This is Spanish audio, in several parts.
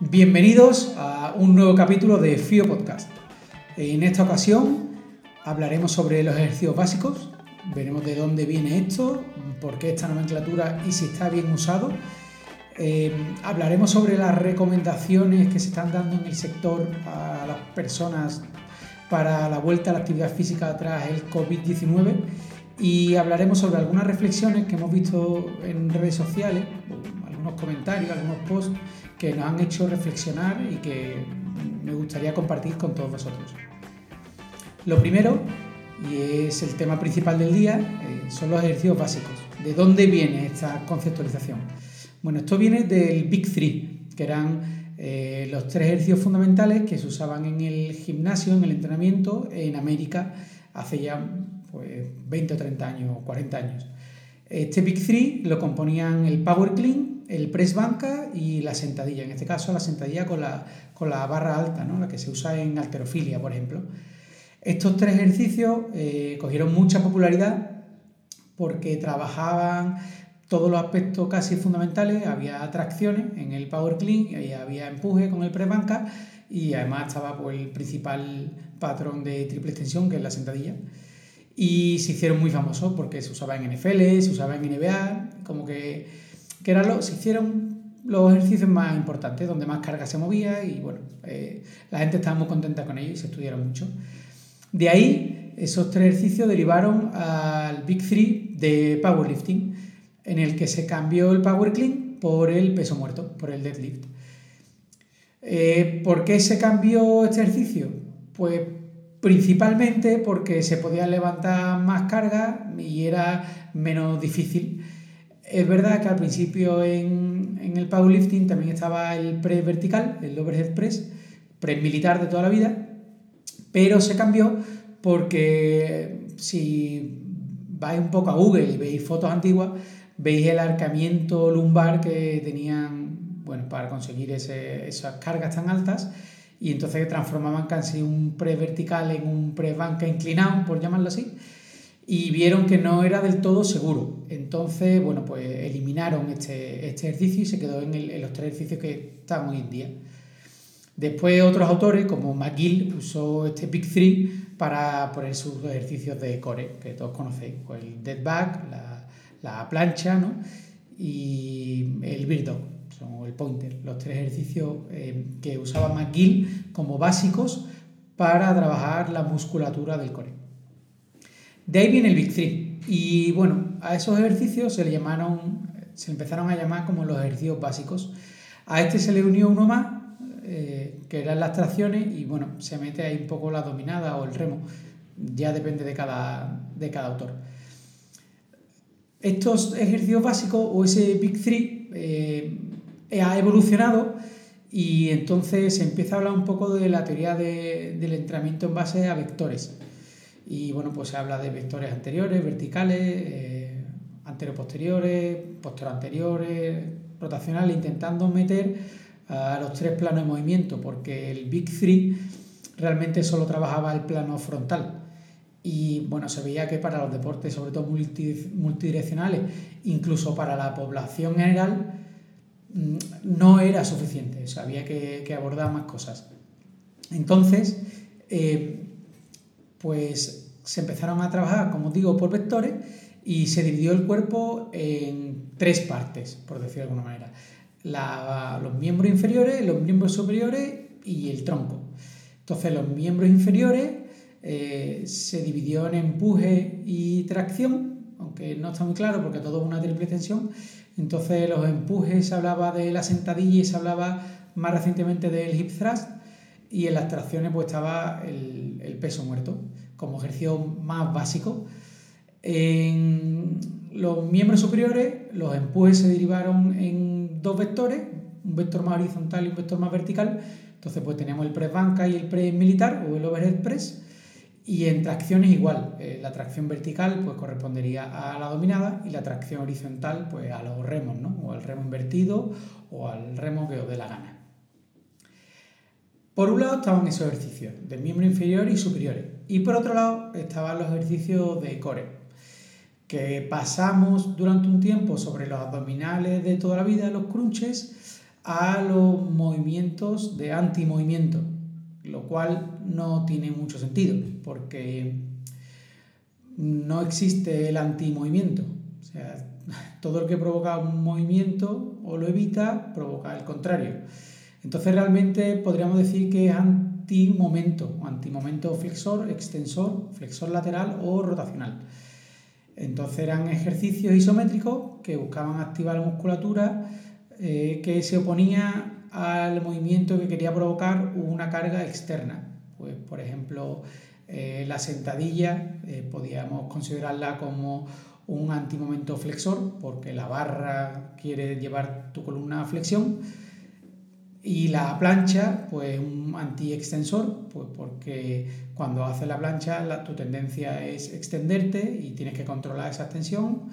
Bienvenidos a un nuevo capítulo de FIO Podcast. En esta ocasión hablaremos sobre los ejercicios básicos, veremos de dónde viene esto, por qué esta nomenclatura y si está bien usado. Eh, hablaremos sobre las recomendaciones que se están dando en el sector a las personas para la vuelta a la actividad física tras el COVID-19 y hablaremos sobre algunas reflexiones que hemos visto en redes sociales, algunos comentarios, algunos posts que nos han hecho reflexionar y que me gustaría compartir con todos vosotros. Lo primero, y es el tema principal del día, eh, son los ejercicios básicos. ¿De dónde viene esta conceptualización? Bueno, esto viene del Big Three, que eran eh, los tres ejercicios fundamentales que se usaban en el gimnasio, en el entrenamiento, en América, hace ya pues, 20 o 30 años o 40 años. Este Big Three lo componían el Power Clean, el press banca y la sentadilla. En este caso, la sentadilla con la, con la barra alta, ¿no? la que se usa en alterofilia, por ejemplo. Estos tres ejercicios eh, cogieron mucha popularidad porque trabajaban todos los aspectos casi fundamentales. Había tracciones en el Power Clean, y había empuje con el press banca y además estaba pues, el principal patrón de triple extensión, que es la sentadilla. Y se hicieron muy famosos porque se usaba en NFL, se usaba en NBA, como que que eran los, se hicieron los ejercicios más importantes, donde más carga se movía y bueno, eh, la gente estaba muy contenta con ellos y se estudiaron mucho. De ahí, esos tres ejercicios derivaron al Big Three de powerlifting, en el que se cambió el power clean por el peso muerto, por el deadlift. Eh, ¿Por qué se cambió este ejercicio? Pues principalmente porque se podía levantar más carga y era menos difícil es verdad que al principio en, en el powerlifting también estaba el press vertical, el overhead press, press militar de toda la vida, pero se cambió porque si vais un poco a Google y veis fotos antiguas, veis el arcamiento lumbar que tenían bueno, para conseguir ese, esas cargas tan altas y entonces transformaban casi un press vertical en un press banca inclinado, por llamarlo así y vieron que no era del todo seguro. Entonces, bueno, pues eliminaron este, este ejercicio y se quedó en, los tres ejercicios que están hoy en día. Después otros autores, como McGill, usó este Big Three para poner sus ejercicios de core, que todos conocéis, pues el dead back, la, la plancha ¿no? y el bear dog, son el pointer, los tres ejercicios eh, que usaba McGill como básicos para trabajar la musculatura del core. De ahí viene el Big Three. Y bueno, a esos ejercicios se le llamaron, se empezaron a llamar como los ejercicios básicos. A este se le unió uno más, eh, que eran las tracciones, y bueno, se mete ahí un poco la dominada o el remo. Ya depende de cada, de cada autor. Estos ejercicios básicos o ese Big Three eh, ha evolucionado y entonces se empieza a hablar un poco de la teoría del entrenamiento en base a vectores. Y bueno, pues se habla de vectores anteriores, verticales, eh, anteroposteriores, posteriores, rotacionales, intentando meter a los tres planos de movimiento, porque el Big Three realmente solo trabajaba el plano frontal. Y bueno, se veía que para los deportes, sobre todo multidireccionales, incluso para la población general, mm, no era suficiente, o había que, abordar más cosas. Entonces, eh, pues se empezaron a trabajar, como digo, por vectores y se dividió el cuerpo en tres partes, por decirlo de alguna manera. los miembros inferiores, los miembros superiores y el tronco. Entonces los miembros inferiores eh, se dividió en empuje y tracción, aunque no está muy claro porque todo es una triple extensión. Entonces los empujes se hablaba de la sentadilla y se hablaba más recientemente del hip thrust y en las tracciones pues estaba el peso muerto como ejercicio más básico. En los miembros superiores los empujes se derivaron en dos vectores, un vector más horizontal y un vector más vertical. Entonces pues tenemos el press banca y el press militar o el overhead press. Y en tracciones igual, eh, la tracción vertical pues correspondería a la dominada y la tracción horizontal pues a los remos, ¿no? o al remo invertido o al remo que os dé la gana. Por un lado estaban esos ejercicios de miembro inferior y superiores. Y por otro lado estaban los ejercicios de core, que pasamos durante un tiempo sobre los abdominales de toda la vida, los crunches, a los movimientos de antimovimiento, lo cual no tiene mucho sentido, porque no existe el antimovimiento. O sea, todo lo que provoca un movimiento o lo evita provoca el contrario. Entonces realmente podríamos decir que es antimomento, antimomento flexor, extensor, flexor lateral o rotacional. Entonces eran ejercicios isométricos que buscaban activar la musculatura eh, que se oponía al movimiento que quería provocar una carga externa. Pues, por ejemplo, eh, la sentadilla eh, podíamos considerarla como un antimomento flexor porque la barra quiere llevar tu columna a flexión y la plancha pues un anti-extensor pues porque cuando haces la plancha tu tendencia es extenderte y tienes que controlar esa extensión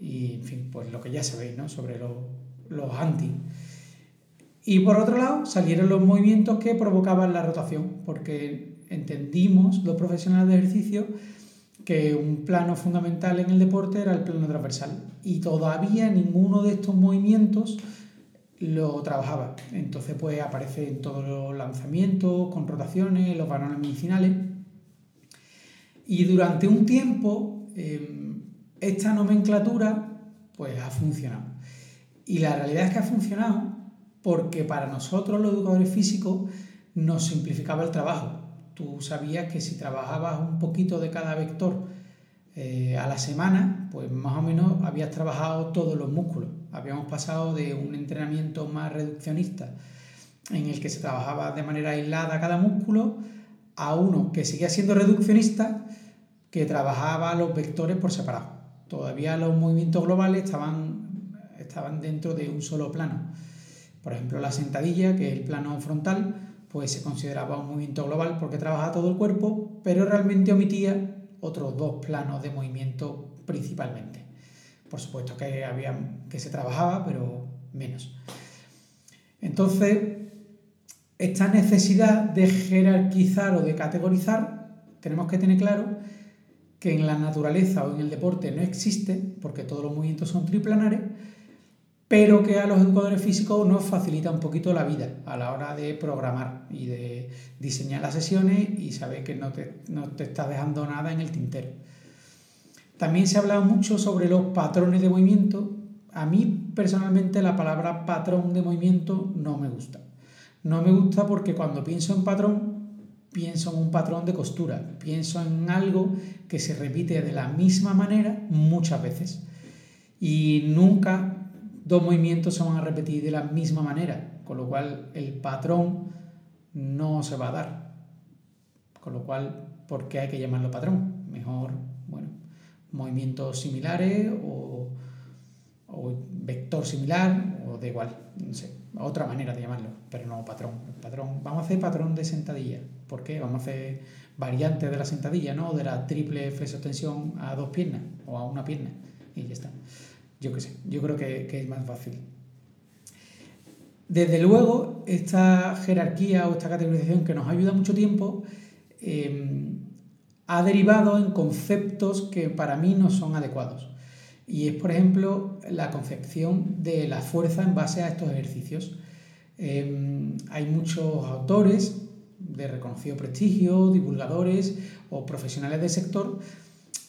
y en fin pues lo que ya sabéis ¿no? sobre los anti. Y por otro lado salieron los movimientos que provocaban la rotación porque entendimos los profesionales de ejercicio que un plano fundamental en el deporte era el plano transversal. Y todavía ninguno de estos movimientos lo trabajaba. Entonces pues aparece en todos los lanzamientos, con rotaciones, los balones medicinales. Y durante un tiempo em, esta nomenclatura pues ha funcionado. Y la realidad es que ha funcionado porque para nosotros los educadores físicos nos simplificaba el trabajo tú sabías que si trabajabas un poquito de cada vector eh, a la semana, pues más o menos habías trabajado todos los músculos. Habíamos pasado de un entrenamiento más reduccionista en el que se trabajaba de manera aislada cada músculo a uno que seguía siendo reduccionista que trabajaba los vectores por separado. Todavía los movimientos globales estaban, estaban dentro de un solo plano. Por ejemplo, la sentadilla, que es el plano frontal, pues se consideraba un movimiento global porque trabajaba todo el cuerpo, pero realmente omitía otros dos planos de movimiento principalmente. Por supuesto que, había, que se trabajaba, pero menos. Entonces, esta necesidad de jerarquizar o de categorizar, tenemos que tener claro que en la naturaleza o en el deporte no existe, porque todos los movimientos son triplanares, pero que a los educadores físicos nos facilita un poquito la vida a la hora de programar y de diseñar las sesiones y saber que no te, no te estás dejando nada en el tintero. También se ha hablado mucho sobre los patrones de movimiento. A mí personalmente la palabra patrón de movimiento no me gusta. No me gusta porque cuando pienso en patrón, pienso en un patrón de costura, pienso en algo que se repite de la misma manera muchas veces. Y nunca dos movimientos se van a repetir de la misma manera, con lo cual el patrón no se va a dar. Con lo cual, ¿por qué hay que llamarlo patrón? Mejor, movimientos similares o, o vector similar o da igual, no sé, otra manera de llamarlo, pero no patrón. patrón. Vamos a hacer patrón de sentadilla. ¿Por qué? Vamos a hacer variantes de la sentadilla, ¿no? De la triple flexo-extensión a dos piernas o a una pierna y ya está. Yo qué sé, yo creo que, es más fácil. Desde luego, esta jerarquía o esta categorización que nos ayuda mucho tiempo em, ha derivado en conceptos que para mí no son adecuados. Y es, por ejemplo, la concepción de la fuerza en base a estos ejercicios. Em, hay muchos autores de reconocido prestigio, divulgadores o profesionales del sector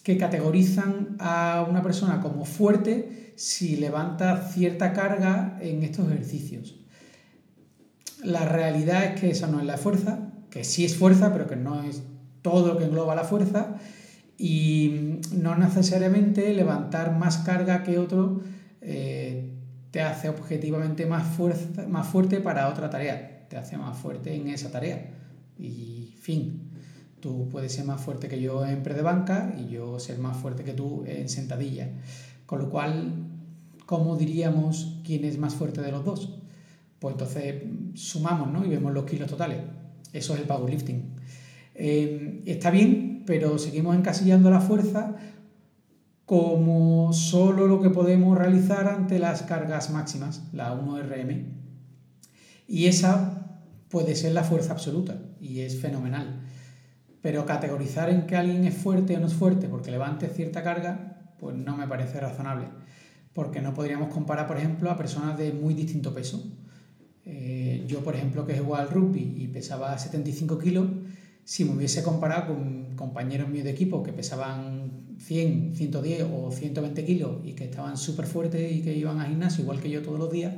que categorizan a una persona como fuerte si levanta cierta carga en estos ejercicios. La realidad es que esa no es la fuerza, que sí es fuerza, pero que no es todo lo que engloba la fuerza, y no necesariamente levantar más carga que otro eh, te hace objetivamente más, fuerza, más fuerte para otra tarea, te hace más fuerte en esa tarea. Y fin, Tú puedes ser más fuerte que yo en pre de banca y yo ser más fuerte que tú en sentadilla. Con lo cual, ¿cómo diríamos quién es más fuerte de los dos? Pues entonces sumamos ¿no? y vemos los kilos totales. Eso es el powerlifting. Eh, está bien, pero seguimos encasillando la fuerza como solo lo que podemos realizar ante las cargas máximas, la 1RM. Y esa puede ser la fuerza absoluta y es fenomenal. Pero categorizar en que alguien es fuerte o no es fuerte porque levante cierta carga, pues no me parece razonable. Porque no podríamos comparar, por ejemplo, a personas de muy distinto peso. Eh, yo, por ejemplo, que jugaba al rugby y pesaba 75 kilos, si me hubiese comparado con compañeros míos de equipo que pesaban 100, 110 o 120 kilos y que estaban súper fuertes y que iban al gimnasio igual que yo todos los días,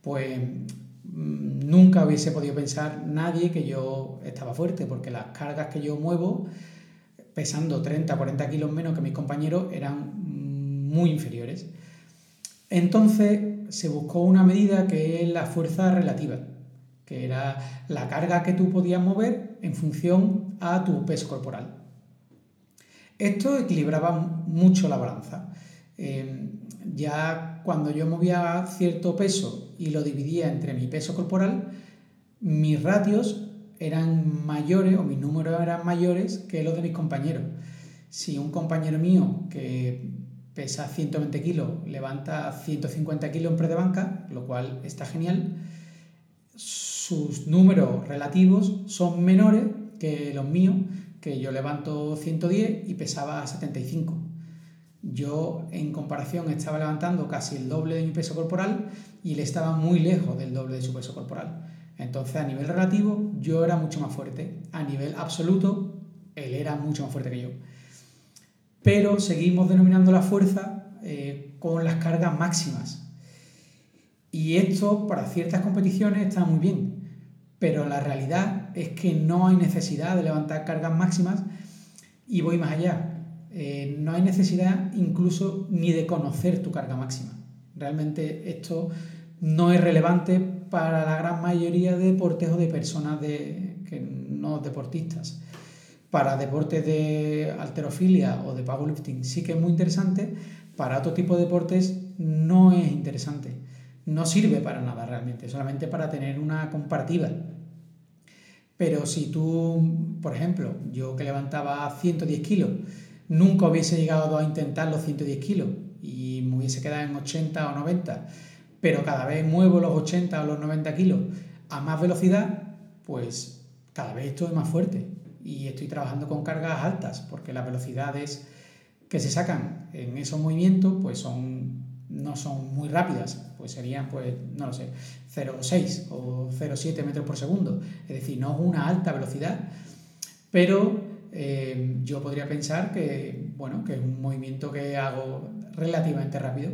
pues mm, nunca hubiese podido pensar nadie que yo estaba fuerte, porque las cargas que yo muevo, pesando 30, 40 kilos menos que mis compañeros, eran muy inferiores. Entonces se buscó una medida que es la fuerza relativa, que era la carga que tú podías mover en función a tu peso corporal. Esto equilibraba mucho la balanza. Eh, ya cuando yo movía cierto peso y lo dividía entre mi peso corporal, mis ratios eran mayores o mis números eran mayores que los de mis compañeros. Si un compañero mío que pesa 120 kilos, levanta 150 kilos en pre de banca, lo cual está genial. Sus números relativos son menores que los míos, que yo levanto 110 y pesaba 75. Yo en comparación estaba levantando casi el doble de mi peso corporal y él estaba muy lejos del doble de su peso corporal. Entonces a nivel relativo yo era mucho más fuerte. A nivel absoluto él era mucho más fuerte que yo pero seguimos denominando la fuerza eh, con las cargas máximas. Y esto para ciertas competiciones está muy bien, pero la realidad es que no hay necesidad de levantar cargas máximas y voy más allá. Eh, no hay necesidad incluso ni de conocer tu carga máxima. Realmente esto no es relevante para la gran mayoría de deportes o de personas de, que no deportistas para deportes de alterofilia o de powerlifting sí que es muy interesante, para otro tipo de deportes no es interesante. No sirve para nada realmente, solamente para tener una comparativa. Pero si tú, por ejemplo, yo que levantaba 110 kilos, nunca hubiese llegado a intentar los 110 kilos y me hubiese quedado en 80 o 90, pero cada vez muevo los 80 o los 90 kilos a más velocidad, pues cada vez estoy más fuerte y estoy trabajando con cargas altas porque las velocidades que se sacan en esos movimientos pues son no son muy rápidas, pues serían pues no lo sé, 0,6 o 0,7 metros por segundo, es decir, no es una alta velocidad, pero eh, yo podría pensar que bueno, que es un movimiento que hago relativamente rápido.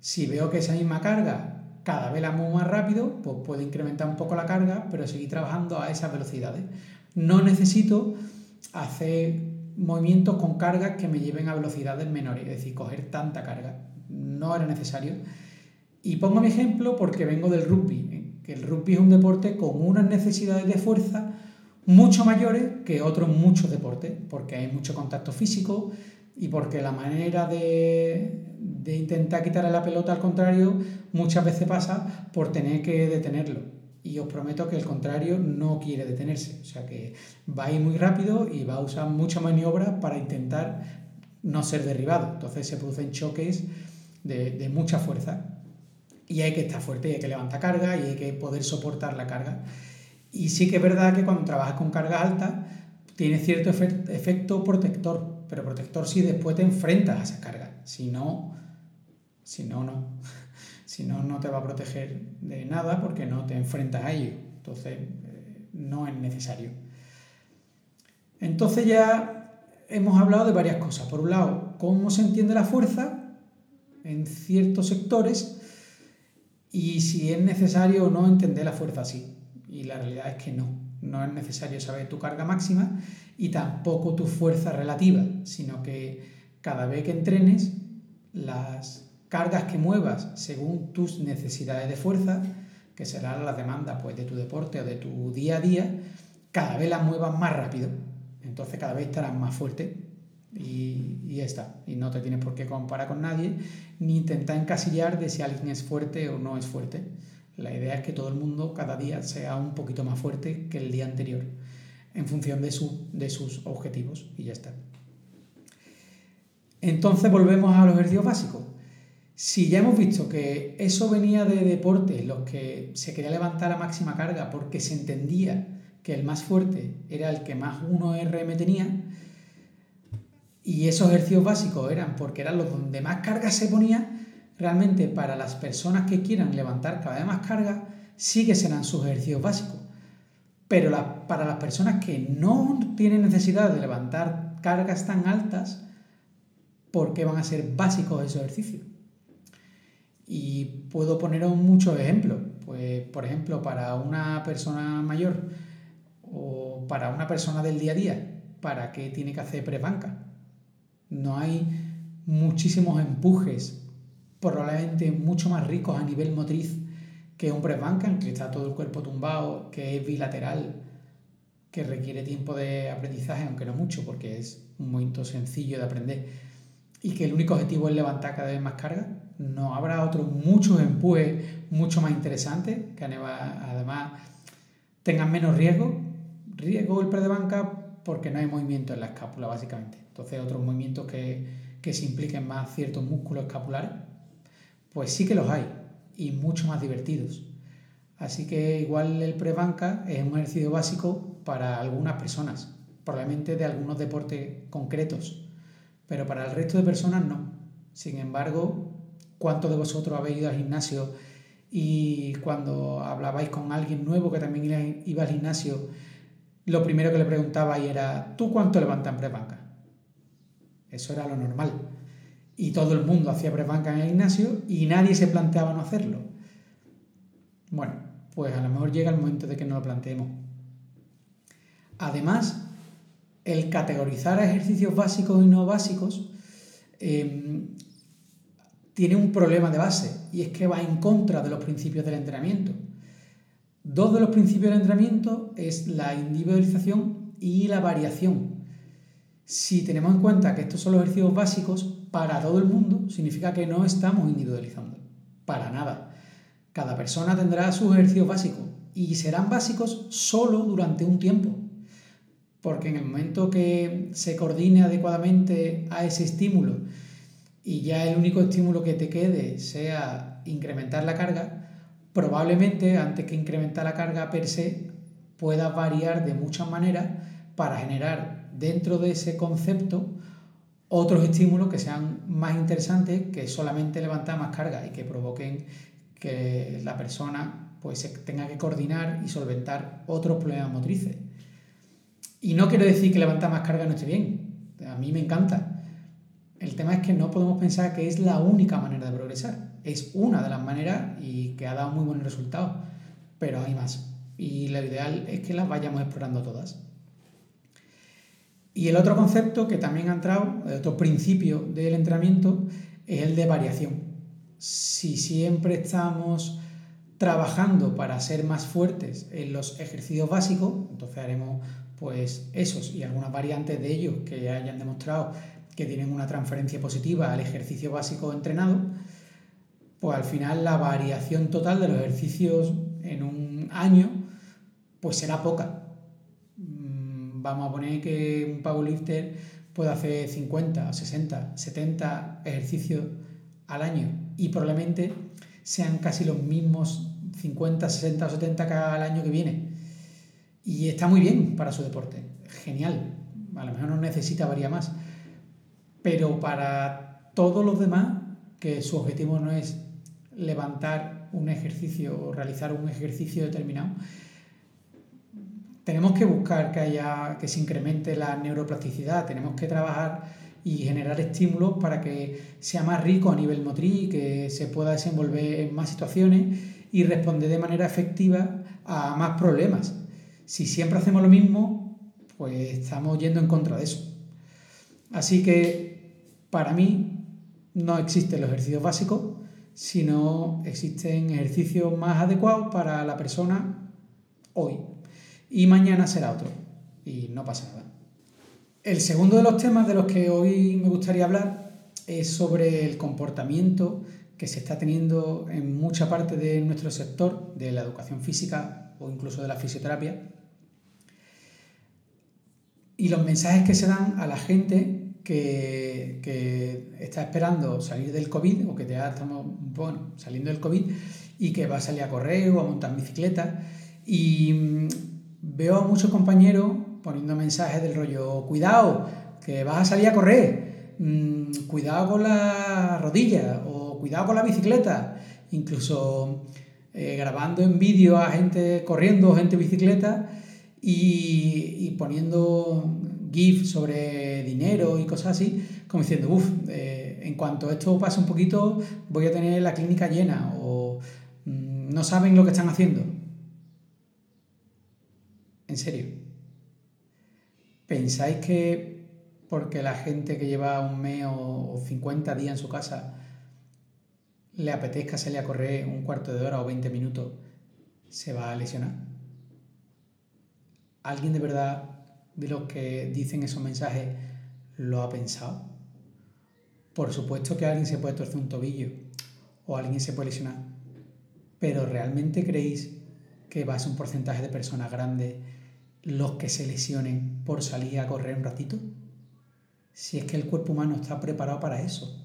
Si veo que esa misma carga cada vez la muevo más rápido, pues puedo incrementar un poco la carga, pero seguir trabajando a esas velocidades. No necesito hacer movimientos con cargas que me lleven a velocidades menores, es decir, coger tanta carga. No era necesario. Y pongo mi ejemplo porque vengo del rugby, ¿eh? que el rugby es un deporte con unas necesidades de fuerza mucho mayores que otros muchos deportes, porque hay mucho contacto físico y porque la manera de, de intentar quitarle la pelota al contrario muchas veces pasa por tener que detenerlo y os prometo que el contrario no quiere detenerse. O sea que va a ir muy rápido y va a usar mucha maniobra para intentar no ser derribado. Entonces se producen choques de, mucha fuerza y hay que estar fuerte y hay que levantar carga y hay que poder soportar la carga. Y sí que es verdad que cuando trabajas con carga alta tiene cierto efecto protector, pero protector si después te enfrentas a esa carga. Si no, si no, no. Si no, no te va a proteger de nada porque no te enfrentas a ello. Entonces, eh, no es necesario. Entonces ya hemos hablado de varias cosas. Por un lado, cómo se entiende la fuerza en ciertos sectores y si es necesario o no entender la fuerza así. Y la realidad es que no. No es necesario saber tu carga máxima y tampoco tu fuerza relativa, sino que cada vez que entrenes, las cargas que muevas según tus necesidades de fuerza, que serán las demandas pues, de tu deporte o de tu día a día, cada vez las muevas más rápido. Entonces cada vez estarás más fuerte y, y ya está. Y no te tienes por qué comparar con nadie ni intentar encasillar de si alguien es fuerte o no es fuerte. La idea es que todo el mundo cada día sea un poquito más fuerte que el día anterior en función de, su, de sus objetivos y ya está. Entonces volvemos a los ejercicios básicos. Si ya hemos visto que eso venía de deportes, los que se quería levantar a máxima carga porque se entendía que el más fuerte era el que más 1RM tenía, y esos ejercicios básicos eran porque eran los donde más carga se ponía, realmente para las personas que quieran levantar cada vez más carga, sí que serán sus ejercicios básicos. Pero para las personas que no tienen necesidad de levantar cargas tan altas, ¿por qué van a ser básicos esos ejercicios? Y puedo poneros muchos ejemplos. Pues, por ejemplo, para una persona mayor o para una persona del día a día, ¿para qué tiene que hacer prebanca? No hay muchísimos empujes, probablemente mucho más ricos a nivel motriz que un press banca que está todo el cuerpo tumbado, que es bilateral, que requiere tiempo de aprendizaje, aunque no mucho, porque es un movimiento sencillo de aprender, y que el único objetivo es levantar cada vez más carga, no habrá otros muchos empujes mucho más interesantes, que además tengan menos riesgo. Riesgo el press de banca porque no hay movimiento en la escápula, básicamente. Entonces, otros movimientos que, que se impliquen más ciertos músculos escapulares, pues sí que los hay y mucho más divertidos. Así que igual el prebanca es un ejercicio básico para algunas personas, probablemente de algunos deportes concretos, pero para el resto de personas no. Sin embargo, ¿cuántos de vosotros habéis ido al gimnasio y cuando hablabais con alguien nuevo que también iba al gimnasio, lo primero que le preguntabais era, ¿tú cuánto levantas en prebanca? Eso era lo normal y todo el mundo hacía prebanca en el gimnasio y nadie se planteaba no hacerlo. Bueno, pues a lo mejor llega el momento de que no lo planteemos. Además, el categorizar ejercicios básicos y no básicos em, tiene un problema de base y es que va en contra de los principios del entrenamiento. Dos de los principios del entrenamiento es la individualización y la variación. Si tenemos en cuenta que estos son los ejercicios básicos, para todo el mundo significa que no estamos individualizando. Para nada. Cada persona tendrá sus ejercicios básicos y serán básicos solo durante un tiempo. Porque en el momento que se coordine adecuadamente a ese estímulo y ya el único estímulo que te quede sea incrementar la carga, probablemente antes que incrementar la carga per se pueda variar de muchas maneras para generar dentro de ese concepto otros estímulos que sean más interesantes que solamente levantar más carga y que provoquen que la persona pues tenga que coordinar y solventar otros problemas motrices. Y no quiero decir que levantar más carga no esté bien, a mí me encanta. El tema es que no podemos pensar que es la única manera de progresar. Es una de las maneras y que ha dado muy buenos resultados, pero hay más. Y lo ideal es que las vayamos explorando todas. Y el otro concepto que también ha entrado, el otro principio del entrenamiento, es el de variación. Si siempre estamos trabajando para ser más fuertes en los ejercicios básicos, entonces haremos pues esos y algunas variantes de ellos que hayan demostrado que tienen una transferencia positiva al ejercicio básico entrenado, pues al final la variación total de los ejercicios en un año pues será poca vamos a poner que un powerlifter puede hacer 50, 60, 70 ejercicios al año y probablemente sean casi los mismos 50, 60 o 70 cada año que viene. Y está muy bien para su deporte, genial. A lo mejor no necesita variar más. Pero para todos los demás, que su objetivo no es levantar un ejercicio o realizar un ejercicio determinado, tenemos que buscar que haya que se incremente la neuroplasticidad, tenemos que trabajar y generar estímulos para que sea más rico a nivel motriz, que se pueda desenvolver en más situaciones y responder de manera efectiva a más problemas. Si siempre hacemos lo mismo, pues estamos yendo en contra de eso. Así que para mí no existen los ejercicios básicos, sino existen ejercicios más adecuados para la persona hoy y mañana será otro. Y no pasa nada. El segundo de los temas de los que hoy me gustaría hablar es sobre el comportamiento que se está teniendo en mucha parte de nuestro sector, de la educación física o incluso de la fisioterapia, y los mensajes que se dan a la gente que, que, está esperando salir del COVID o que ya estamos bueno, saliendo del COVID y que va a salir a correr o a montar bicicleta. Y veo a muchos compañeros poniendo mensajes del rollo, cuidado, que vas a salir a correr, mm, cuidado con la rodilla o cuidado con la bicicleta, incluso eh, grabando en vídeo a gente corriendo, gente en bicicleta y, poniendo GIF sobre dinero y cosas así, como diciendo, uff, eh, en cuanto esto pase un poquito, voy a tener la clínica llena o mm, no saben lo que están haciendo. En serio. ¿Pensáis que porque la gente que lleva un mes o 50 días en su casa le apetezca salir a correr un cuarto de hora o 20 minutos, se va a lesionar? ¿Alguien de verdad de los que dicen esos mensajes lo ha pensado? Por supuesto que alguien se puede torcer un tobillo o alguien se puede lesionar, pero ¿realmente creéis que va a ser un porcentaje de personas grandes los que se lesionen por salir a correr un ratito? Si es que el cuerpo humano está preparado para eso.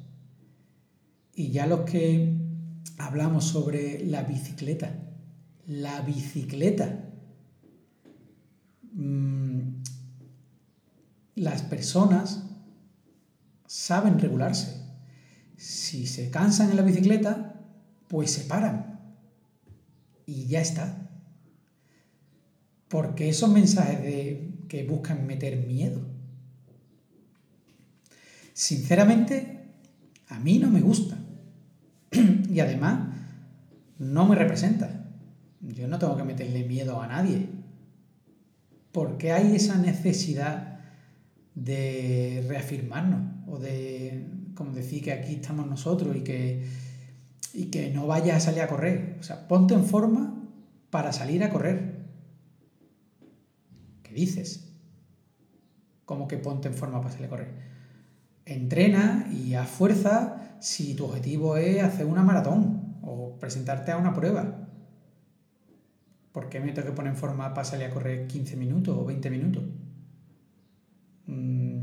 Y ya los que hablamos sobre la bicicleta, la bicicleta, mm, las personas saben regularse. Si se cansan en la bicicleta, pues se paran. Y ya está. Porque esos mensajes de que buscan meter miedo. Sinceramente, a mí no me gusta y además no me representa. Yo no tengo que meterle miedo a nadie. Porque hay esa necesidad de reafirmarnos o de, como decir, que aquí estamos nosotros y que, y que no vayas a salir a correr. O sea, ponte en forma para salir a correr. ¿Qué dices? ¿Cómo que ponte en forma para salir a correr? Entrena y haz fuerza si tu objetivo es hacer una maratón o presentarte a una prueba. ¿Por qué me tengo que poner en forma para salir a correr 15 minutos o 20 minutos? Mm,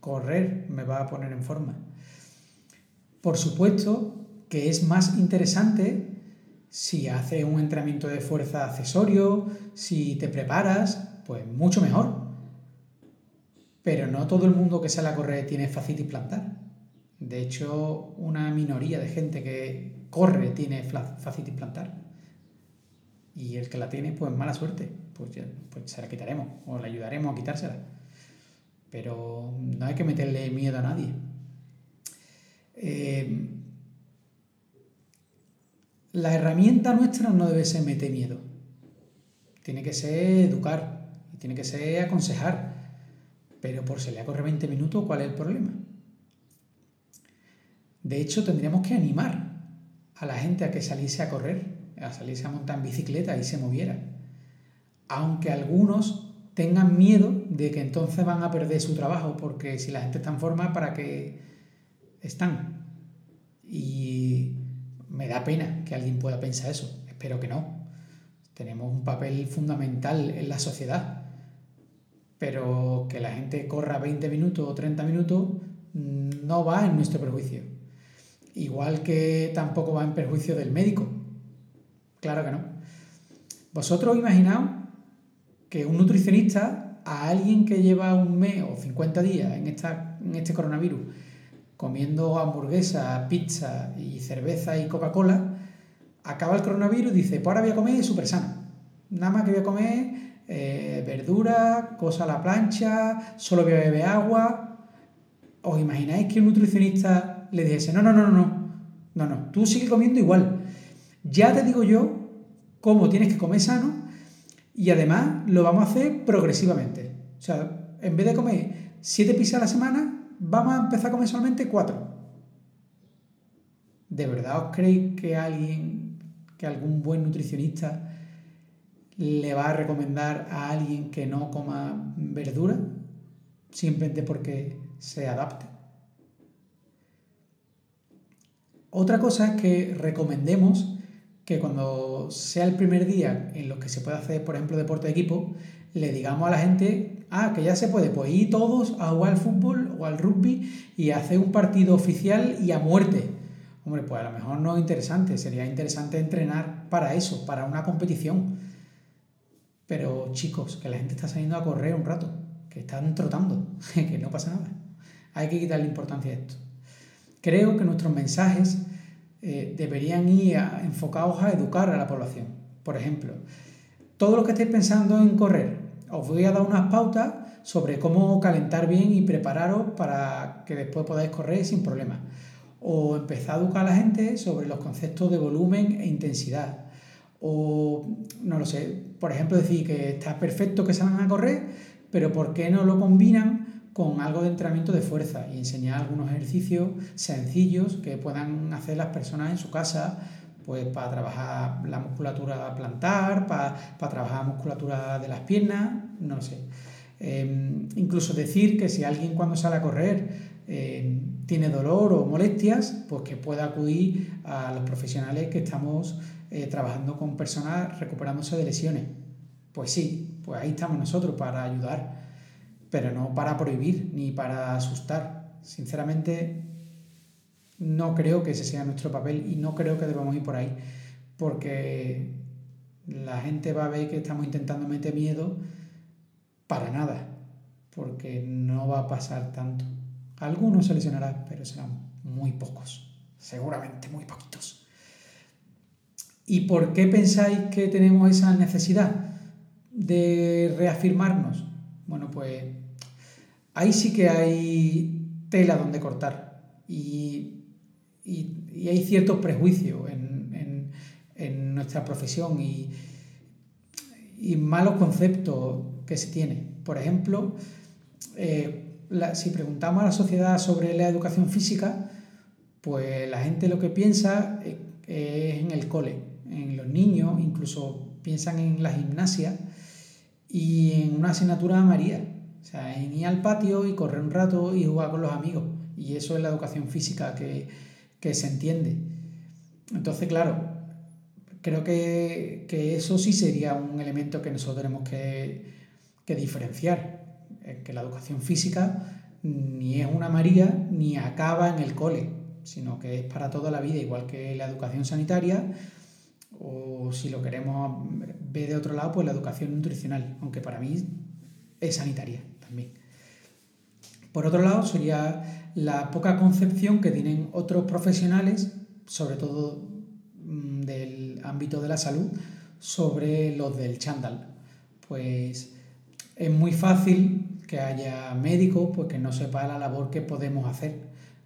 correr me va a poner en forma. Por supuesto que es más interesante si haces un entrenamiento de fuerza accesorio, si te preparas, pues mucho mejor. Pero no todo el mundo que sale a correr tiene fascitis plantar. De hecho, una minoría de gente que corre tiene fascitis plantar. Y el que la tiene, pues mala suerte. Pues, pues se la quitaremos o le ayudaremos a quitársela. Pero no hay que meterle miedo a nadie. Eh, la herramienta nuestra no debe ser meter miedo. Tiene que ser educar, tiene que ser aconsejar. Pero por si le corre 20 minutos, ¿cuál es el problema? De hecho, tendríamos que animar a la gente a que saliese a correr, a salirse a montar en bicicleta y se moviera. Aunque algunos tengan miedo de que entonces van a perder su trabajo, porque si la gente está en forma, ¿para qué están? Y me da pena que alguien pueda pensar eso. Espero que no. Tenemos un papel fundamental en la sociedad. Pero que la gente corra 20 minutos o 30 minutos mm, no va en nuestro perjuicio. Igual que tampoco va en perjuicio del médico. Claro que no. ¿Vosotros imaginaos que un nutricionista a alguien que lleva un mes o 50 días en, esta, en este coronavirus comiendo hamburguesa, pizza y cerveza y Coca-Cola, acaba el coronavirus y dice, pues ahora voy a comer súper sano. Nada más que voy a comer eh, verdura, cosa a la plancha, solo beber agua. ¿Os imagináis que un nutricionista le dijese, no, no, no, no, no, no, tú sigue comiendo igual. Ya te digo yo cómo tienes que comer sano y además lo vamos a hacer progresivamente. O sea, en vez de comer siete pizzas a la semana, vamos a empezar a comer solamente cuatro. ¿De verdad os creéis que alguien, que algún buen nutricionista le va a recomendar a alguien que no coma verdura simplemente porque se adapte? Otra cosa es que recomendemos que cuando sea el primer día en los que se puede hacer, por ejemplo, deporte de equipo, le digamos a la gente, ah, que ya se puede, pues ir todos a jugar al fútbol o al rugby y hacer un partido oficial y a muerte. Hombre, pues a lo mejor no es interesante, sería interesante entrenar para eso, para una competición. Pero chicos, que la gente está saliendo a correr un rato, que están trotando, que no pasa nada. Hay que quitarle importancia a esto. Creo que nuestros mensajes eh, deberían ir enfocados a educar a la población. Por ejemplo, todos los que estéis pensando en correr, os voy a dar unas pautas sobre cómo calentar bien y prepararos para que después podáis correr sin problemas. O empezar a educar a la gente sobre los conceptos de volumen e intensidad. O, no lo sé, por ejemplo, decir que está perfecto que salgan a correr, pero ¿por qué no lo combinan con algo de entrenamiento de fuerza y enseñar algunos ejercicios sencillos que puedan hacer las personas en su casa, pues para trabajar la musculatura plantar, para, trabajar la musculatura de las piernas, no sé. Em, incluso decir que si alguien cuando sale a correr em, tiene dolor o molestias, pues que pueda acudir a los profesionales que estamos eh, trabajando con personas recuperándose de lesiones. Pues sí, pues ahí estamos nosotros para ayudar pero no para prohibir ni para asustar. Sinceramente, no creo que ese sea nuestro papel y no creo que debamos ir por ahí, porque la gente va a ver que estamos intentando meter miedo para nada, porque no va a pasar tanto. Algunos se lesionarán, pero serán muy pocos, seguramente muy poquitos. ¿Y por qué pensáis que tenemos esa necesidad de reafirmarnos? Bueno, pues ahí sí que hay tela donde cortar y, hay ciertos prejuicios en, nuestra profesión y, malos conceptos que se tienen. Por ejemplo, eh, si preguntamos a la sociedad sobre la educación física, pues la gente lo que piensa es en el cole, en los niños, incluso piensan en la gimnasia y en una asignatura María o sea, ir al patio y correr un rato y jugar con los amigos. Y eso es la educación física que, se entiende. Entonces, claro, creo que, eso sí sería un elemento que nosotros tenemos que, que diferenciar. Que la educación física ni es una María ni acaba en el cole, sino que es para toda la vida, igual que la educación sanitaria o si lo queremos ver de otro lado, pues la educación nutricional, aunque para mí es sanitaria. Por otro lado, sería la poca concepción que tienen otros profesionales, sobre todo mm, del ámbito de la salud, sobre los del chándal. Pues es muy fácil que haya médicos pues, que no sepa la labor que podemos hacer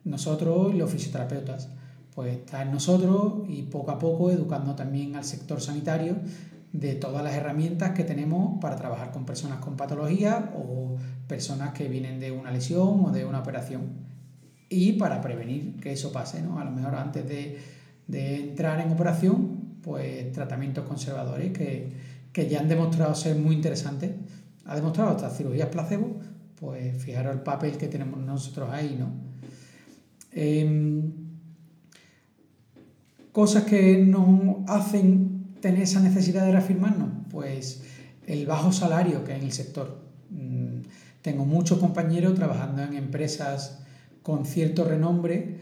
nosotros y los fisioterapeutas. Pues está en nosotros y poco a poco educando también al sector sanitario de todas las herramientas que tenemos para trabajar con personas con patología o personas que vienen de una lesión o de una operación. Y para prevenir que eso pase, ¿no? A lo mejor antes de, entrar en operación, pues tratamientos conservadores que, ya han demostrado ser muy interesantes. Ha demostrado hasta cirugías placebo, pues fijaros el papel que tenemos nosotros ahí, ¿no? Em, cosas que nos hacen tener esa necesidad de reafirmarnos? Pues el bajo salario que hay en el sector. Mm, tengo muchos compañeros trabajando en empresas con cierto renombre,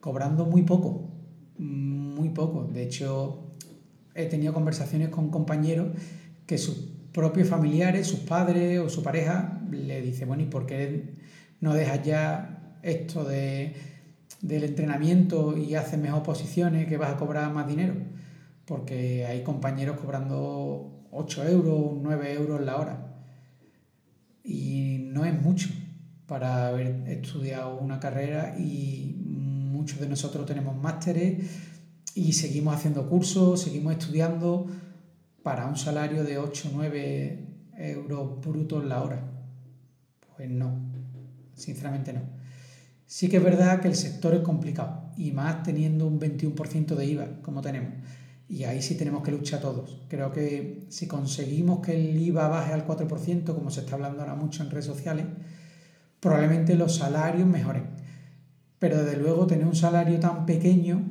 cobrando muy poco, muy poco. De hecho, he tenido conversaciones con compañeros que sus propios familiares, sus padres o su pareja le dicen, bueno, ¿y por qué no dejas ya esto de, del entrenamiento y haces mejor posiciones que vas a cobrar más dinero? porque hay compañeros cobrando 8 euros, 9 euros la hora. Y no es mucho para haber estudiado una carrera y muchos de nosotros tenemos másteres y seguimos haciendo cursos, seguimos estudiando para un salario de 8 9 euros brutos la hora. Pues no, sinceramente no. Sí que es verdad que el sector es complicado y más teniendo un 21% de IVA como tenemos. Y ahí sí tenemos que luchar todos. Creo que si conseguimos que el IVA baje al 4%, como se está hablando ahora mucho en redes sociales, probablemente los salarios mejoren. Pero desde luego tener un salario tan pequeño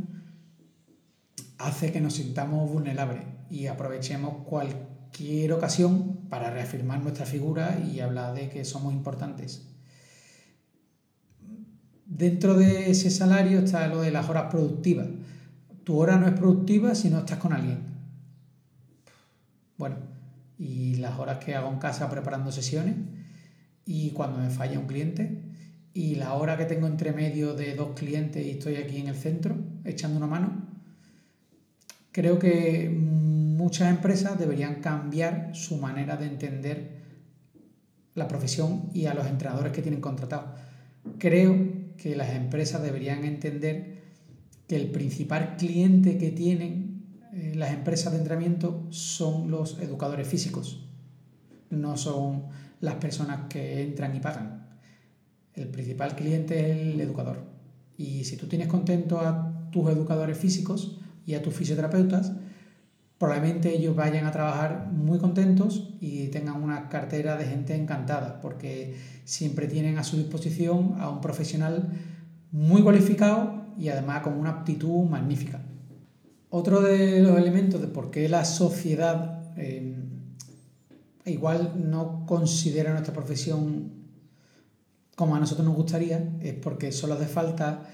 hace que nos sintamos vulnerables y aprovechemos cualquier ocasión para reafirmar nuestra figura y hablar de que somos importantes. Dentro de ese salario está lo de las horas productivas tu hora no es productiva si no estás con alguien. Bueno, y las horas que hago en casa preparando sesiones y cuando me falla un cliente y la hora que tengo entre medio de dos clientes y estoy aquí en el centro echando una mano, creo que muchas empresas deberían cambiar su manera de entender la profesión y a los entrenadores que tienen contratados. Creo que las empresas deberían entender que el principal cliente que tienen eh, las empresas de entrenamiento son los educadores físicos, no son las personas que entran y pagan. El principal cliente es el educador. Y si tú tienes contento a tus educadores físicos y a tus fisioterapeutas, probablemente ellos vayan a trabajar muy contentos y tengan una cartera de gente encantada, porque siempre tienen a su disposición a un profesional muy cualificado y además con una aptitud magnífica. Otro de los elementos de por qué la sociedad eh, igual no considera nuestra profesión como a nosotros nos gustaría, es porque solo hace falta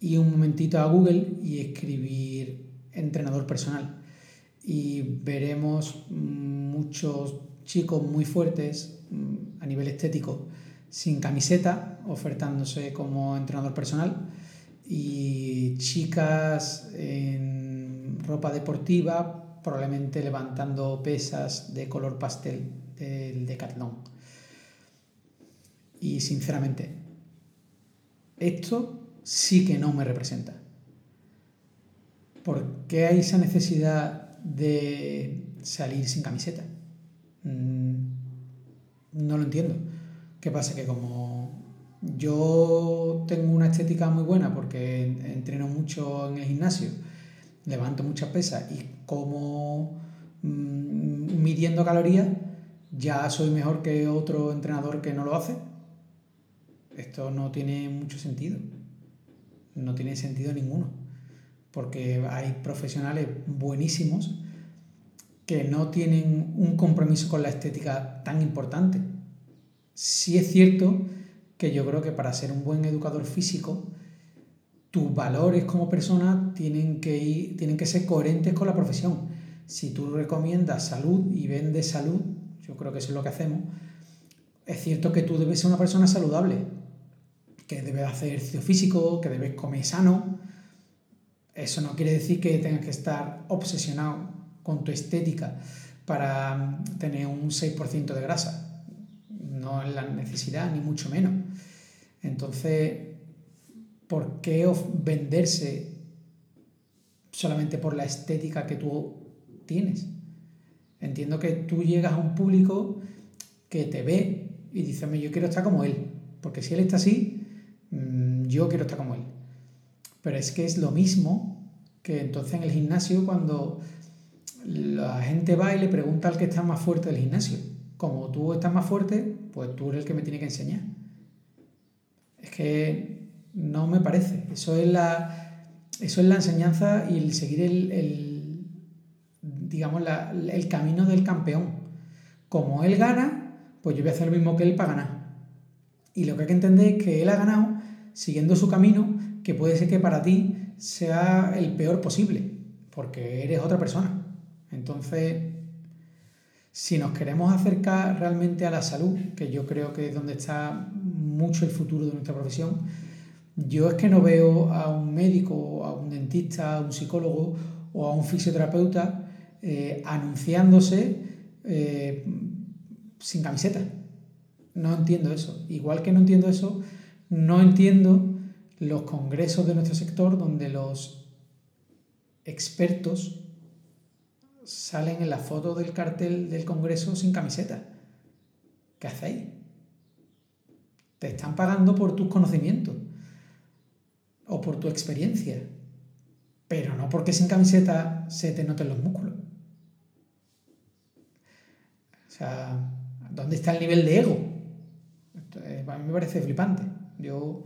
ir un momentito a Google y escribir entrenador personal. Y veremos muchos chicos muy fuertes mm, a nivel estético sin camiseta ofertándose como entrenador personal y chicas en ropa deportiva probablemente levantando pesas de color pastel del decathlon. Y sinceramente, esto sí que no me representa. ¿Por qué hay esa necesidad de salir sin camiseta? Mm, no lo entiendo. ¿Qué pasa? Que como yo tengo una estética muy buena porque entreno mucho en el gimnasio, levanto muchas pesas y como mm, midiendo calorías, ya soy mejor que otro entrenador que no lo hace esto no tiene mucho sentido. No tiene sentido ninguno. Porque hay profesionales buenísimos que no tienen un compromiso con la estética tan importante. Sí es cierto que yo creo que para ser un buen educador físico, tus valores como persona tienen que, ir, tienen que ser coherentes con la profesión. Si tú recomiendas salud y vendes salud, yo creo que eso es lo que hacemos, es cierto que tú debes ser una persona saludable, que debes hacer ejercicio físico, que debes comer sano. Eso no quiere decir que tengas que estar obsesionado con tu estética para mm, tener un 6% de grasa. No es la necesidad, ni mucho menos. Entonces, ¿por qué venderse solamente por la estética que tú tienes? Entiendo que tú llegas a un público que te ve y dice, yo quiero estar como él, porque si él está así, Mm, yo quiero estar como él. Pero es que es lo mismo que entonces en el gimnasio cuando la gente va y le pregunta al que está más fuerte del gimnasio. Como tú estás más fuerte, pues tú eres el que me tiene que enseñar. Es que no me parece. Eso es la, eso es la enseñanza y el seguir el, digamos, el camino del campeón. Como él gana, pues yo voy a hacer lo mismo que él para ganar. Y lo que hay que entender es que él ha ganado siguiendo su camino, que puede ser que para ti sea el peor posible, porque eres otra persona. Entonces, si nos queremos acercar realmente a la salud, que yo creo que es donde está mucho el futuro de nuestra profesión, yo es que no veo a un médico, a un dentista, a un psicólogo o a un fisioterapeuta eh, anunciándose eh, sin camiseta. No entiendo eso. Igual que no entiendo eso no entiendo los congresos de nuestro sector donde los expertos salen en la foto del cartel del congreso sin camiseta. ¿Qué hacéis? Te están pagando por tus conocimientos o por tu experiencia, pero no porque sin camiseta se te noten los músculos. O sea, ¿dónde está el nivel de ego? a mí me parece flipante. Yo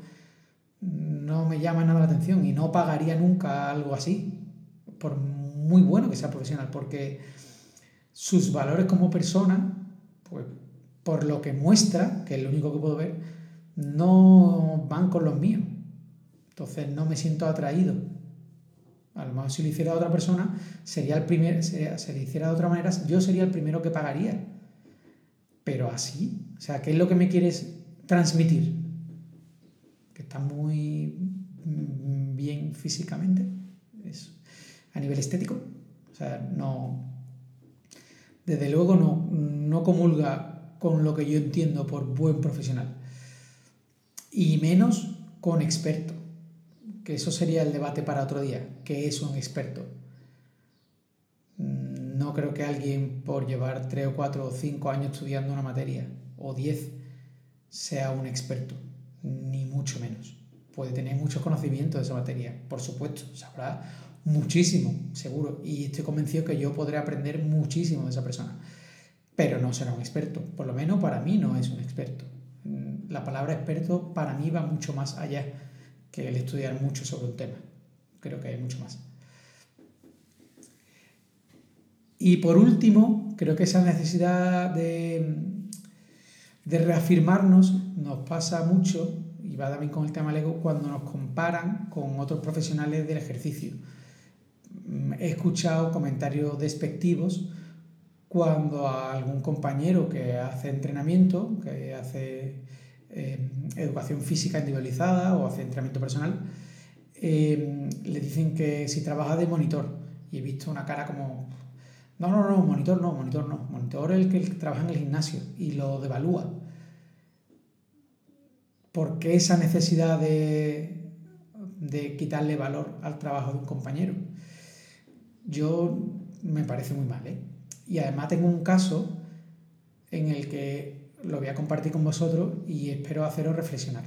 no me llama nada la atención y no pagaría nunca algo así, por muy bueno que sea profesional, porque sus valores como persona, pues por lo que muestra, que es lo único que puedo ver, no van con los míos. Entonces no me siento atraído. A lo mejor si lo hiciera otra persona, sería el primer, se, se le hiciera de otra manera, yo sería el primero que pagaría. Pero así, o sea, ¿qué es lo que me quieres transmitir? Está muy mm, bien físicamente, a nivel estético. O sea, no. Desde luego no, no comulga con lo que yo entiendo por buen profesional. Y menos con experto. Que eso sería el debate para otro día. ¿Qué es un experto? Mm, no creo que alguien por llevar 3 o 4 o 5 años estudiando una materia, o 10, sea un experto, ni mucho menos. Puede tener muchos conocimientos de esa materia, por supuesto, sabrá muchísimo, seguro, y estoy convencido que yo podré aprender muchísimo de esa persona, pero no será un experto, por lo menos para mí no es un experto. Mm, la palabra experto para mí va mucho más allá que el estudiar mucho sobre un tema, creo que hay mucho más. Y por último, creo que esa necesidad de de reafirmarnos nos pasa mucho, y va también con el tema del ego, cuando nos comparan con otros profesionales del ejercicio. Mm, he escuchado comentarios despectivos cuando a algún compañero que hace entrenamiento, que hace eh, educación física individualizada o hace entrenamiento personal, eh, le dicen que si trabaja de monitor. Y he visto una cara como, no, no, no, monitor no, monitor no. Monitor es el que trabaja en el gimnasio y lo devalúa. ¿Por qué esa necesidad de, de quitarle valor al trabajo de un compañero? Yo me parece muy mal. ¿eh? Y además tengo un caso en el que lo voy a compartir con vosotros y espero haceros reflexionar.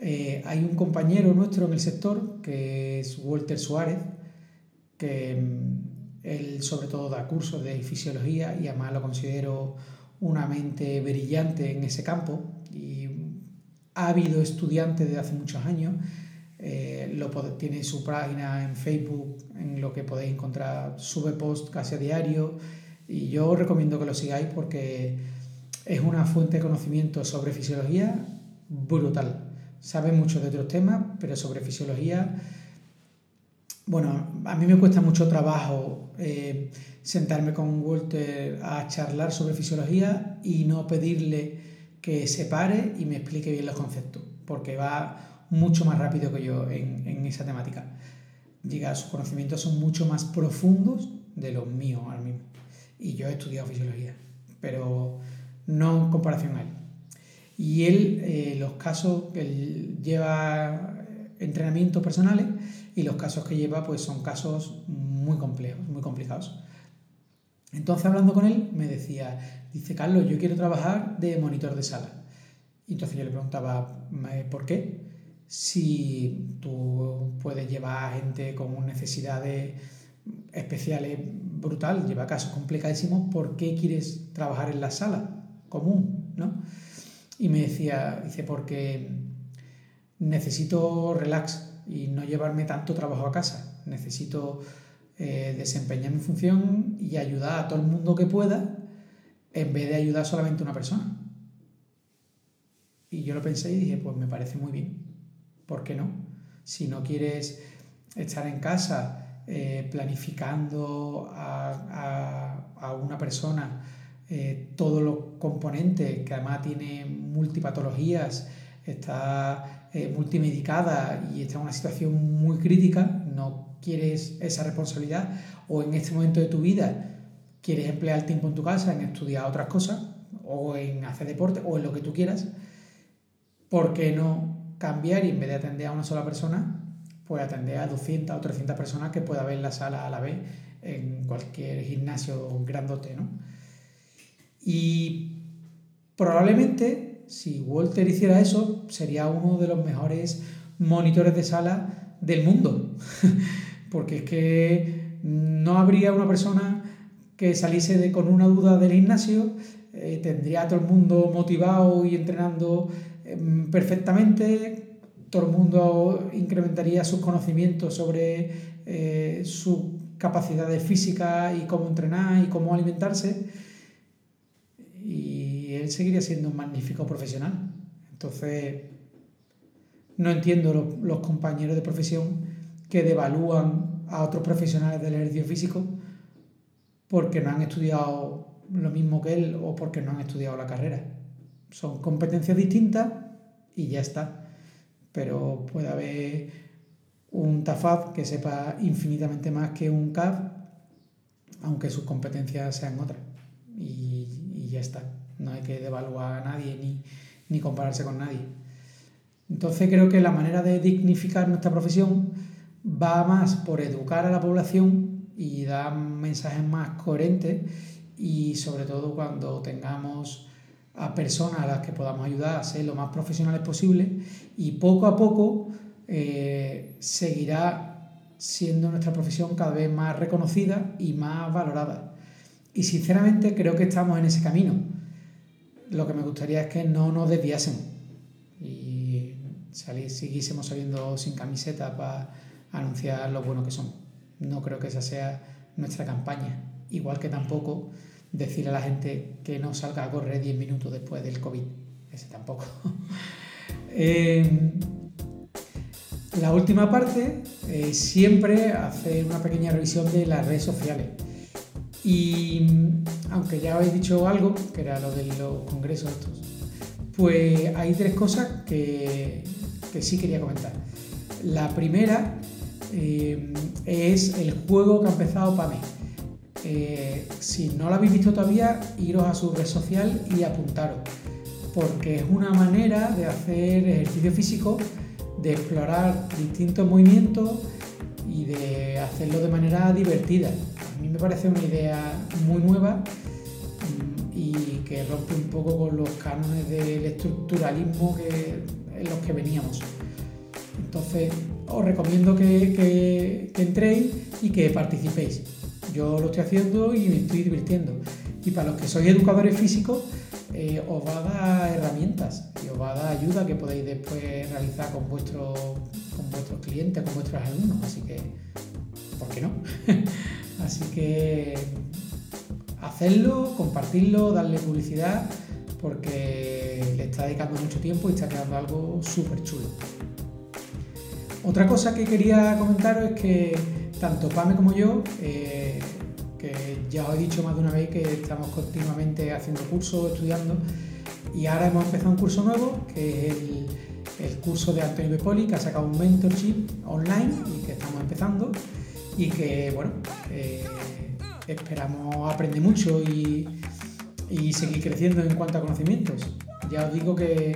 Eh, hay un compañero nuestro en el sector que es Walter Suárez, que mm, él sobre todo da cursos de fisiología y además lo considero una mente brillante en ese campo y ha habido estudiantes de hace muchos años. Eh, lo tiene su página en Facebook en lo que podéis encontrar, sube post casi a diario y yo os recomiendo que lo sigáis porque es una fuente de conocimiento sobre fisiología brutal. Sabe mucho de otros temas, pero sobre fisiología bueno, a mí me cuesta mucho trabajo eh, sentarme con Walter a charlar sobre fisiología y no pedirle que se pare y me explique bien los conceptos, porque va mucho más rápido que yo en, en esa temática. Diga, sus conocimientos son mucho más profundos de los míos ahora mismo. Y yo he estudiado fisiología, pero no en comparación a él. Y él, eh, los casos él lleva entrenamientos personales y los casos que lleva pues son casos muy complejos, muy complicados. Entonces hablando con él me decía, dice Carlos, yo quiero trabajar de monitor de sala. Y entonces yo le preguntaba, ¿por qué? Si tú puedes llevar a gente con necesidades especiales brutal, lleva casos complicadísimos, ¿por qué quieres trabajar en la sala común? ¿no? Y me decía, dice, porque necesito relax y no llevarme tanto trabajo a casa. Necesito eh, desempeñar mi función y ayudar a todo el mundo que pueda en vez de ayudar solamente a una persona. Y yo lo pensé y dije, pues me parece muy bien. ¿Por qué no? Si no quieres estar en casa eh, planificando a, una persona eh, todos los componentes, que además tiene multipatologías, está multimedicada y está en una situación muy crítica, no quieres esa responsabilidad o en este momento de tu vida quieres emplear el tiempo en tu casa en estudiar otras cosas o en hacer deporte o en lo que tú quieras, ¿por qué no cambiar y en vez de atender a una sola persona, pues atender a 200 o 300 personas que pueda ver en la sala a la vez en cualquier gimnasio grandote, ¿no? Y probablemente si Walter hiciera eso, sería uno de los mejores monitores de sala del mundo. Porque es que no habría una persona que saliese con una duda del gimnasio, eh, tendría a todo el mundo motivado y entrenando em, perfectamente, todo el mundo incrementaría sus conocimientos sobre eh, su capacidad física y cómo entrenar y cómo alimentarse él seguiría siendo un magnífico profesional. Entonces, no entiendo los, compañeros de profesión que devalúan a otros profesionales del ejercicio físico porque no han estudiado lo mismo que él o porque no han estudiado la carrera. Son competencias distintas y ya está. pero puede haber un TAFAD que sepa infinitamente más que un CAD, aunque sus competencias sean otras. Y, y ya está. No hay que devaluar a nadie ni, ni compararse con nadie. Entonces creo que la manera de dignificar nuestra profesión va más por educar a la población y dar mensajes más coherentes y sobre todo cuando tengamos a personas a las que podamos ayudar a ser lo más profesionales posible y poco a poco eh, seguirá siendo nuestra profesión cada vez más reconocida y más valorada. Y sinceramente creo que estamos en ese camino. Lo que me gustaría es que no nos desviásemos y siguiésemos saliendo sin camiseta para anunciar lo bueno que somos. No creo que esa sea nuestra campaña. Igual que tampoco decir a la gente que no salga a correr 10 minutos después del COVID. Ese tampoco. Eh, la última parte eh, siempre hace una pequeña revisión de las redes sociales. Y aunque ya habéis dicho algo, que era lo de los congresos estos, pues hay tres cosas que, que sí quería comentar. La primera eh, es el juego que ha empezado para mí. Eh, si no lo habéis visto todavía, iros a su red social y apuntaros, porque es una manera de hacer ejercicio físico, de explorar distintos movimientos y de hacerlo de manera divertida. A mí me parece una idea muy nueva y que rompe un poco con los cánones del estructuralismo en los que veníamos. Entonces, os recomiendo que, que entréis y que participéis. Yo lo estoy haciendo y me estoy divirtiendo. Y para los que sois educadores físicos, eh, os va a dar herramientas y os va a dar ayuda que podéis después realizar con, vuestro, con vuestros clientes, con vuestros alumnos. Así que, ¿por qué no? Así que hacerlo, compartirlo, darle publicidad, porque le está dedicando mucho tiempo y está quedando algo súper chulo. Otra cosa que quería comentaros es que tanto Pame como yo, eh, que ya os he dicho más de una vez que estamos continuamente haciendo cursos, estudiando, y ahora hemos empezado un curso nuevo, que es el, curso de Antonio Bepoli, que ha sacado un mentorship online y que estamos empezando, y que, bueno, esperamos aprender mucho y, seguir creciendo en cuanto a conocimientos. Ya os digo que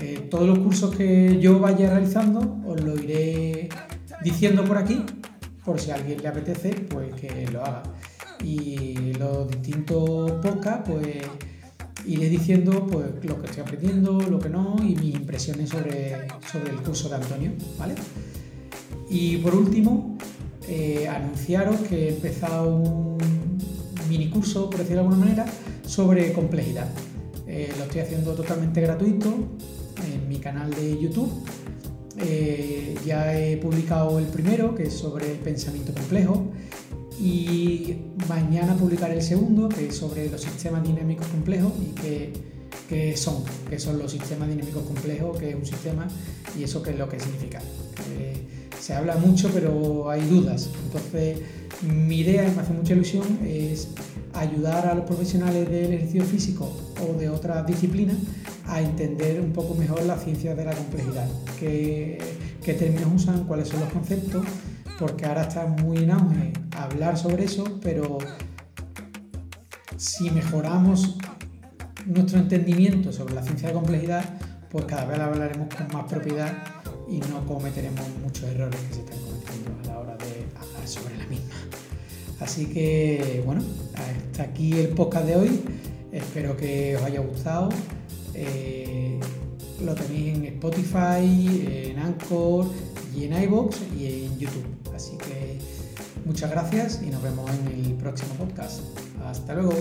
eh, todos los cursos que yo vaya realizando os lo iré diciendo por aquí por si a alguien le apetece, pues que lo haga. Y los distintos podcasts, pues iré diciendo pues, lo que estoy aprendiendo, lo que no y mis impresiones sobre, sobre el curso de Antonio, ¿vale? Y por último, eh, anunciaros que he empezado un mini curso, por decirlo de alguna manera, sobre complejidad. Eh, lo estoy haciendo totalmente gratuito canal de YouTube eh, ya he publicado el primero, que es sobre el pensamiento complejo, y mañana publicaré el segundo, que es sobre los sistemas dinámicos complejos y qué, son, qué son los sistemas dinámicos complejos, qué es un sistema y eso qué es lo que significa. se habla mucho, pero hay dudas. Entonces, mi idea, me hace mucha ilusión, es ayudar a los profesionales del ejercicio físico o de otras disciplinas a entender un poco mejor la ciencia de la complejidad, qué, términos usan, cuáles son los conceptos, porque ahora está muy en auge hablar sobre eso, pero si mejoramos nuestro entendimiento sobre la ciencia de complejidad, pues cada vez hablaremos con más propiedad y no cometeremos muchos errores que se están cometiendo a la hora de hablar sobre la misma. Así que bueno, hasta aquí el podcast de hoy. Espero que os haya gustado. Eh, lo tenéis en Spotify, en Anchor y en iBox y en YouTube. Así que muchas gracias y nos vemos en el próximo podcast. Hasta luego.